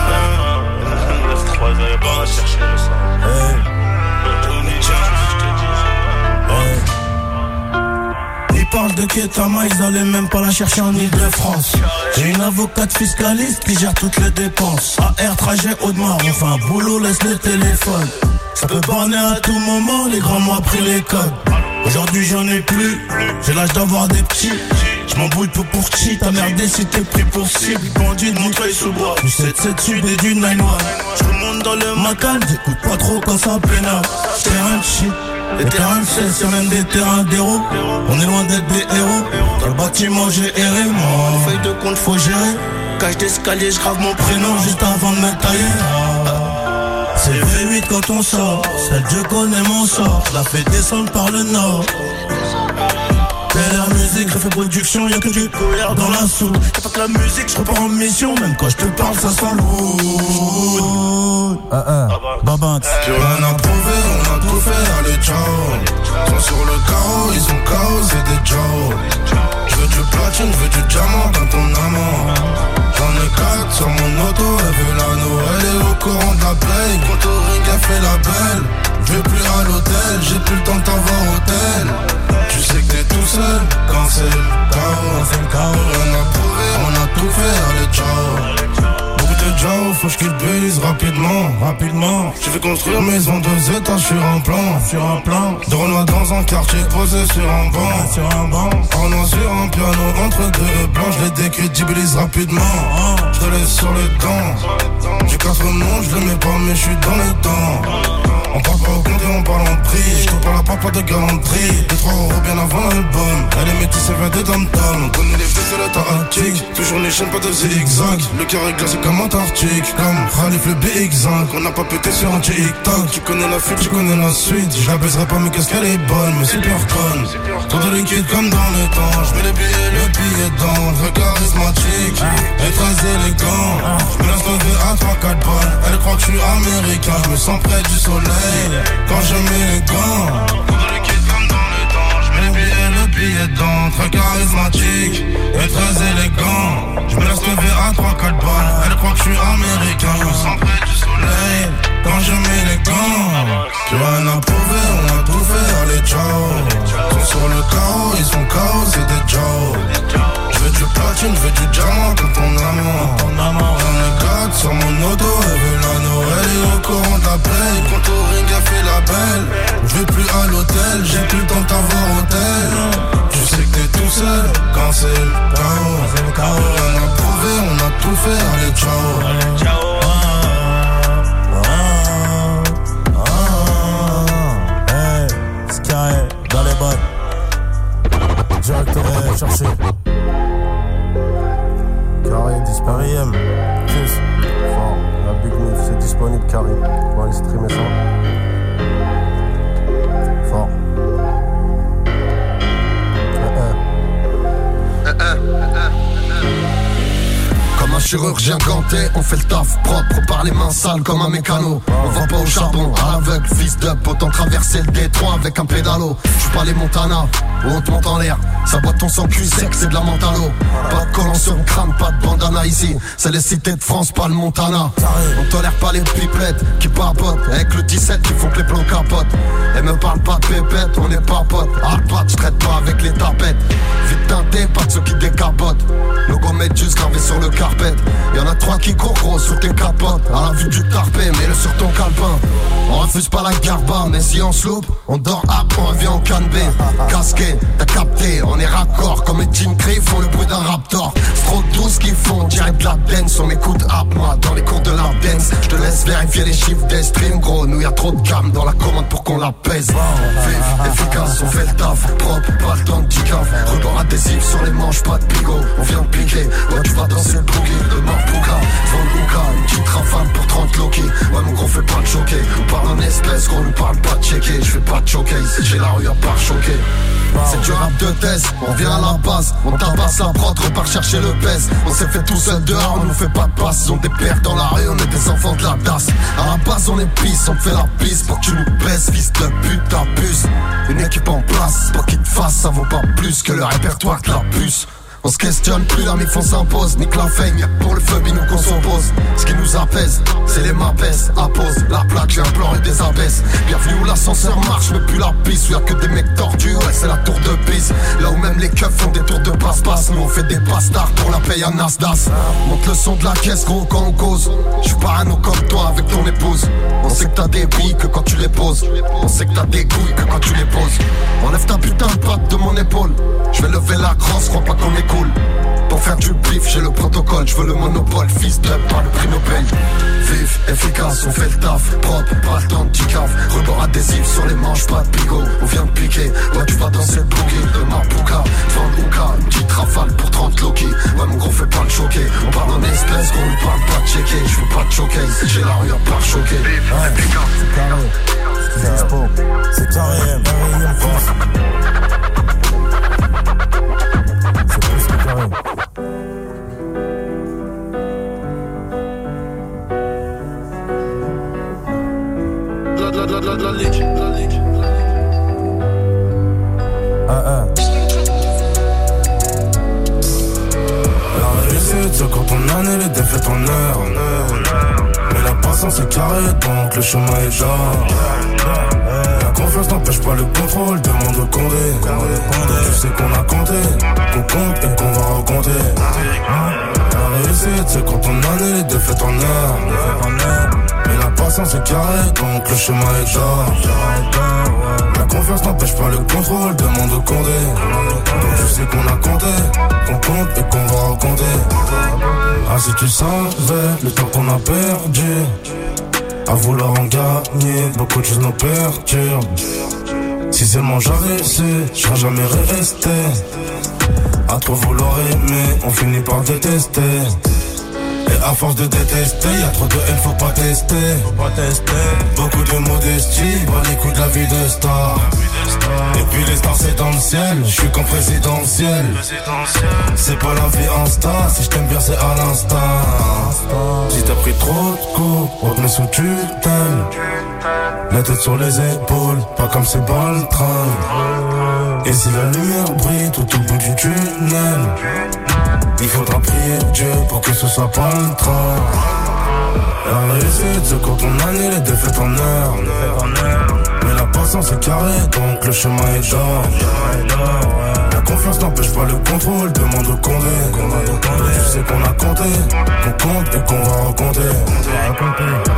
9-3, ils allaient pas la chercher le. Ils parlent de Ketama, ils allaient même pas la chercher en Ile-de-France. J'ai une avocate fiscaliste qui gère toutes les dépenses. AR, trajet, Audemars, enfin, boulot, laisse le téléphone. Ça peut borner à tout moment, les grands m'ont appris les codes. Aujourd'hui j'en ai plus, j'ai l'âge d'avoir des petits. Je m'embrouille peu pour qui, ta merde si t'es pris pour cible. Bandit de Montreuil sous bois, du 7-7 sud et du 9-1. Je remonte dans le macan, j'écoute pas trop quand ça pénale. Terrain de shit. Les terrains de 16, y'a même des terrains d'héros. On est loin d'être des héros. Dans le bâtiment, j'ai erré, moi. Les feuilles de compte, faut gérer. Cage d'escalier, je grave mon prénom juste avant de me tailler. C'est V8 quand on sort, seul Dieu connaît mon sort, la fais descendre par le nord. la musique, refait production, y'a que du colère dans la soupe. Y'a pas que la musique, je repars en mission, même quand je te parle, ça sent lourd. Ah ah, Babanx Plus rien à prouver, on a tout fait, allez ciao. Sont sur le carreau, ils sont chaos, c'est des Joe. Je veux du platine, je veux du diamant dans ton amant. J'en ai quatre sur mon auto, elle veut l'anneau, elle est au courant de la paye. Quand fait la belle. Je vais plus à l'hôtel, j'ai plus le temps de t'avoir au tel. Tu sais que t'es tout seul quand c'est le chaos. Rien à prouver, on a tout fait, allez ciao. De Joe, faut que je brise rapidement, rapidement. Je vais construire maison deux étages sur un plan. Sur un plan, De dans un quartier posé sur un banc. sur un banc. Renoir sur un piano entre deux blancs. Je les décrédibilise rapidement. Je te laisse sur les dents. J'ai quatre noms, je les mets pas, mais je suis dans les temps. On parle pas au compte on parle en prix. Je te parle pas, pas de galanterie. Des 3 euros bien avant l'album. Elle est métisse, elle vient des dom On connaît les flics, c'est la tactique. Toujours les chaînes, pas de zigzag. Le carré glacé comme Antarctique. Comme Khalif le BX5. On n'a pas pété sur un TikTok. Tu connais la fuite, tu connais la suite. Je la baiserai pas, mais qu'est-ce qu'elle est bonne. Mais super conne. Trop de liquide comme dans le temps. Je mets les billets, le billet dans le charismatique. Et très élégant. Je me laisse lever à 3-4 balles. Elle croit que je suis américain. Je me sens près du soleil. Quand je mets les gants. Dans le temps. Je mets le billet dans Très charismatique. Et très élégant. Je me laisse lever à 3-4 balles. Elle croit que je suis américain. Je me sens près du soleil. Quand je mets les gants. Tu rien à prouver, on a tout fait. Allez, ciao. Sont sur le chaos, ils sont chaos, c'est des Joe. Je veux du platine, je veux du diamant pour ton amour. J'en ai quatre sur mon auto, elle veut l'anneau. Elle est au courant de la paye, quand au ring elle fait la belle. Je vais plus à l'hôtel, j'ai plus le temps de t'avoir hôtel. Tu sais que t'es tout seul quand c'est le chaos. Rien à prouver, on a tout fait, allez, ciao. Hey, c'est carré, dans les bottes. Directement chercher. Carré disparu. M. Plus. Fort. La Big Move, c'est disponible, carré. Faut aller streamer ça. Fort. Comme un chirurgien ganté, on fait le taf propre, par les mains sales comme un mécano. On va pas au charbon, à l'aveugle, fils d'up, autant traverser le détroit avec un pédalo. J'suis pas les Montana, où on te monte en l'air. Ça boit ton sang cul sec, c'est de la mentalo. Pas de collant sur le crâne, pas de bandana ici. C'est les cités de France, pas le Montana. On tolère pas les pipelettes qui papotent. Avec le 17 qui font que les plans capotent. Et me parle pas de pépette, on est pas potes. Hardbat, j'traite pas avec les tapettes. Vite teinté, pas de ceux qui décapotent. Logo juste gravé sur le carpet. Y'en a trois qui courent gros sous tes capotes. À la vue du tarpé, mets-le sur ton calepin. On refuse pas la garba, mais si on se on dort à on revient en canne B. Casqué, t'as capté, est raccord comme les Jim Cree font le bruit d'un raptor. C'est trop ce qu'ils font, direct de la dance. On m'écoute app, moi, dans les cours de la dance. Je te laisse vérifier les chiffres des streams, gros. Nous y a trop de gamme dans la commande pour qu'on la pèse. Vif, efficace, on fait le taf, propre, pas le temps de adhésif sur les manches, pas de bigot. On vient de piquer, ouais, tu vas danser le boogie de Marpouka. Vend le Ouka, une petite rafale pour 30 Loki. Ouais, mon gros, fait pas de choquer. On parle en espèce, gros, nous parle pas de checker. Je fais pas de choquer, j'ai la rue à part choquer. C'est du rap de test, on vient à la base, on tabasse la prod, repart chercher le baisse. On s'est fait tout seul dehors, on nous fait pas de passe. On des pères dans la rue, on est des enfants de la tasse. À la base, on est pisse, on fait la piste pour que tu nous baisses, fils de pute, ta puce. Une équipe en place, pour qu'il te fasse, ça vaut pas plus que le répertoire de la puce. On se questionne plus, la on s'impose, nique la feigne, pour le feu nous qu'on s'oppose. Ce qui nous apaise, c'est les mapes, appose la plaque, j'ai un plan et des abaisse. Bienvenue où l'ascenseur marche, mais plus la piste, où y a que des mecs tordus, ouais c'est la tour de piste. Là où même les keufs font des tours de passe-passe, nous on fait des bastards pour la paye à Nasdaq. Monte le son de la caisse gros quand on cause. J'suis parano comme toi avec ton épouse. On sait que t'as des billes que quand tu les poses. On sait que t'as des couilles que quand tu les poses. Enlève ta putain de patte de mon épaule. Je vais lever la crosse, crois pas qu'on est cool. Pour faire du bif, j'ai le protocole, je veux le monopole, fils de pas le prix Nobel. Vif, efficace, on fait le taf, propre, pas le temps de adhésif sur les manches, pas de bigot, on vient de piquer. Ouais, tu vas danser le boogie de ma bouka. Vend le Ouka, une petite rafale pour 30 Loki. Ouais, mon gros, fait pas le choquer. On parle en espèce, gros, on parle pas de checker. Je veux pas de choquer, ici j'ai la rue part choquer. C'est carré. C'est. C'est carré. Carré, donc le chemin est d'or. La confiance n'empêche pas le contrôle, demande au condé. Tu sais qu'on a compté, qu'on compte et qu'on va recompter. La réussite, c'est quand on a les défaites en heure. Mais la patience est carré, donc le chemin est d'or. La confiance n'empêche pas le contrôle, demande au condé. Donc je sais qu'on a compté, qu'on compte et qu'on va raconter. Ah, si tu savais le temps qu'on a perdu, à vouloir en gagner, beaucoup de choses nous perturbent. Si seulement j'avais su, je serais jamais resté. À trop vouloir aimer, on finit par détester. Et à force de détester, y a trop de haine, faut pas tester. Beaucoup de modestie, pas les coups de la vie de star. Et puis les stars c'est dans le ciel, je suis comme présidentiel. C'est pas la vie insta, si je t'aime bien c'est à l'instant. Si t'as pris trop de coups, met sous tutelle. La tête sur les épaules, pas comme c'est pas le train. Et si la lumière brille tout au bout du tunnel, il faudra prier Dieu pour que ce soit pas le train. La réussite, c'est quand on annule les défaites en heure. Mais la patience est carré, donc le chemin est d'or. La confiance n'empêche pas le contrôle, demande au condé. Je sais qu'on a compté, qu'on compte et qu'on va raconter.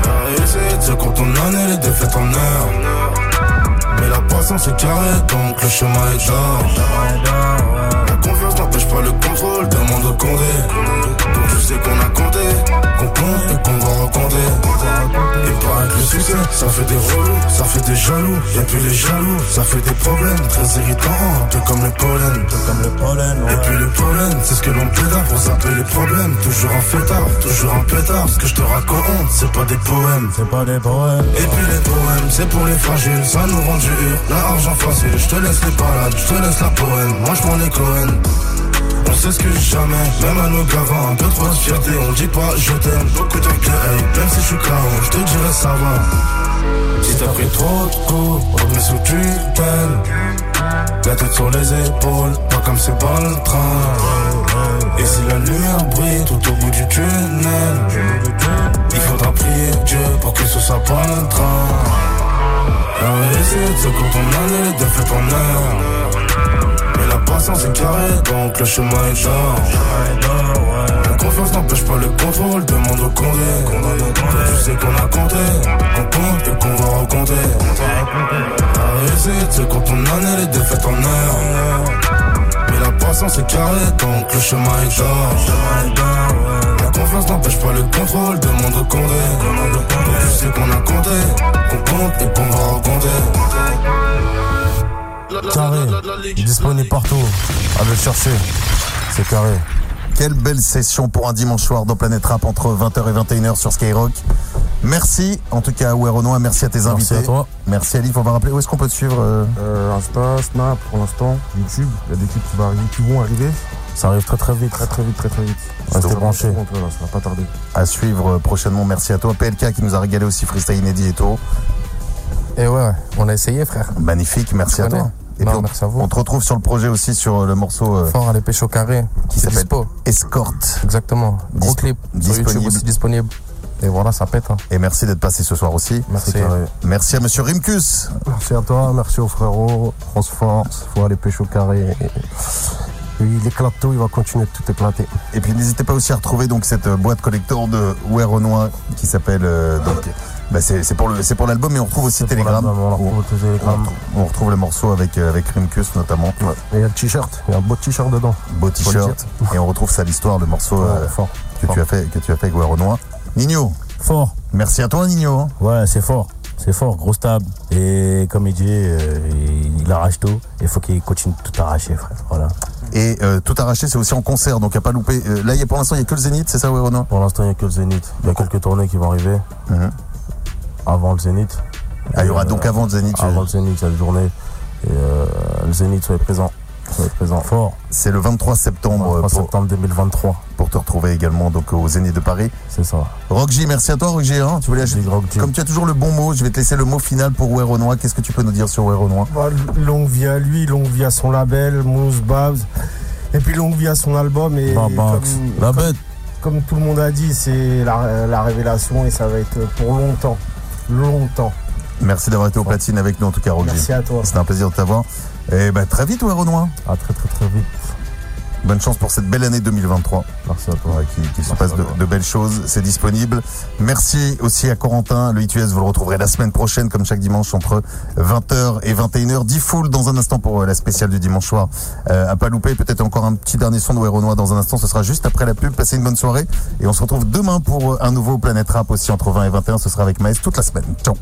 La réussite, c'est quand on annule les défaites en heure. Patience est carré, donc le chemin est d'or. La confiance n'empêche pas le contrôle, demande au condé. Donc je sais qu'on a compté, qu'on compte et qu'on va raconter. Et paraît que le succès, ça fait des relous, ça fait des jaloux. Et puis les jaloux, ça fait des problèmes très irritants, un peu comme le pollen. comme le pollen Et puis le pollen, c'est ce que l'on pédale pour zapper les problèmes. Toujours un fêtard, toujours un pétard. Ce que je te raconte, c'est pas des poèmes. C'est pas des poèmes. Et puis les poèmes, c'est pour les fragiles, ça nous rend du hur. L'argent facile, je te laisse les balades, je te laisse la poème. Moi je prends les Cohen. On s'excuse jamais, même à nos gavins, un peu trop de fierté, on dit pas je t'aime, beaucoup de hey, même si je suis KO, je te dirais ça va. Si t'as pris trop de coups, met sous tutelle. La tête sur les épaules, pas comme c'est pas le train. Et si la lumière brille tout au bout du tunnel, il faudra prier Dieu pour que ce soit pas le train. La réussite, c'est quand on a les défaites en heure. Mais la patience est carré, donc le chemin est d'or. La confiance n'empêche pas le contrôle, demande au condé. Je sais qu'on a compté, qu'on compte et qu'on va raconter. La réussite, c'est quand on a les défaites en heure. Mais la patience est carré, donc le chemin est d'or. N'empêche pas le contrôle, demande au condé. Je sais qu'on a compté, qu'on compte et qu'on va. Carré, disponible partout. À le chercher. C'est carré. Quelle belle session pour un dimanche soir dans Planète Rap entre 20h et 21h sur Skyrock. Merci en tout cas à Renoir, merci à tes Merci invités. à toi. Merci Ali, on va rappeler où est-ce qu'on peut te suivre euh, Euh, Insta, Snap pour l'instant, YouTube, il y a des clips qui vont arriver, qui vont arriver. Ça arrive très très vite. Très très vite, très très vite. Restez branchés. trop, là, ça va pas tarder. à suivre euh, prochainement. Merci à toi. PLK qui nous a régalé aussi freestyle inédit et tout. Et ouais, on a essayé, frère. Magnifique, merci à toi. Et Non, puis on, merci à vous. on te retrouve sur le projet aussi sur euh, le morceau euh, Fort à l'épée au carré. qui s'appelle dispo. Escort. Exactement. Gros clip. Sur disponible. YouTube aussi disponible. Et voilà, ça pète. hein. Et merci d'être passé ce soir aussi. Merci. Merci à Monsieur Rimkus. Merci à toi, merci aux frérots. Se force, faut aller pêcher au carré. Il éclate tout, il va continuer de tout éclater. Et puis n'hésitez pas aussi à retrouver donc cette euh, boîte collector de Renoir qui s'appelle euh, donc bah, c'est c'est pour le c'est pour l'album mais on retrouve aussi Telegram. on retrouve où- au Telegram. on retrouve- on retrouve le morceau avec euh, avec Rimkus notamment. Et il y a le t-shirt, il y a un beau t-shirt dedans. Beau t-shirt et on retrouve ça l'histoire le morceau Ouais, euh, fort. que tu as fait que tu as fait avec Ouais Renoir. Nino, Fort. merci à toi Nino. hein. Ouais, c'est fort. C'est fort, gros stable. Et comme il dit, euh, il, il arrache tout. Il faut qu'il continue de tout arracher, frère. Voilà. Et euh, tout arraché c'est aussi en concert donc à pas louper. Euh, là il y a pour l'instant il y a que le Zénith c'est ça Ouais Renoir Pour l'instant, il n'y a que le Zénith. Il y a quelques tournées qui vont arriver Mhm. avant le Zénith. Ah, il y aura Euh, donc avant le Zénith. Avant le Zénith, il y a le journée. Et euh, le Zénith, soyez présent. Présent. Fort. C'est le 23 septembre 23 pour, septembre 2023. pour te retrouver également donc au Zénith de Paris. C'est ça. Rock J, merci à toi Rock J. hein. Tu voulais. Comme tu as toujours le bon mot, je vais te laisser le mot final pour Renoir. Qu'est-ce que tu peux nous dire sur Renoir Bah, longue vie à lui, longue vie à son label, Mousse Babs. Et puis longue vie à son album. Et comme, La comme- bête. comme tout le monde a dit, c'est la, la révélation et ça va être pour longtemps. Longtemps. Merci d'avoir été au platine avec nous en tout cas J. Merci à toi. C'était un plaisir de t'avoir. Et bah très vite Ouais Renoir. À très très très vite. Bonne chance pour cette belle année 2023. Merci à toi. Ouais, Qu'il qu'il se passe de, de belles choses. C'est disponible. Merci aussi à Corentin. Le ITS, vous le retrouverez la semaine prochaine, comme chaque dimanche, entre 20h et 21h. 10 full dans un instant pour euh, la spéciale du dimanche soir. Euh, à pas louper, peut-être encore un petit dernier son de Weronois dans un instant. Ce sera juste après la pub. Passez une bonne soirée. Et on se retrouve demain pour euh, un nouveau Planète Rap aussi entre 20 et 21. Ce sera avec Maës toute la semaine. Ciao.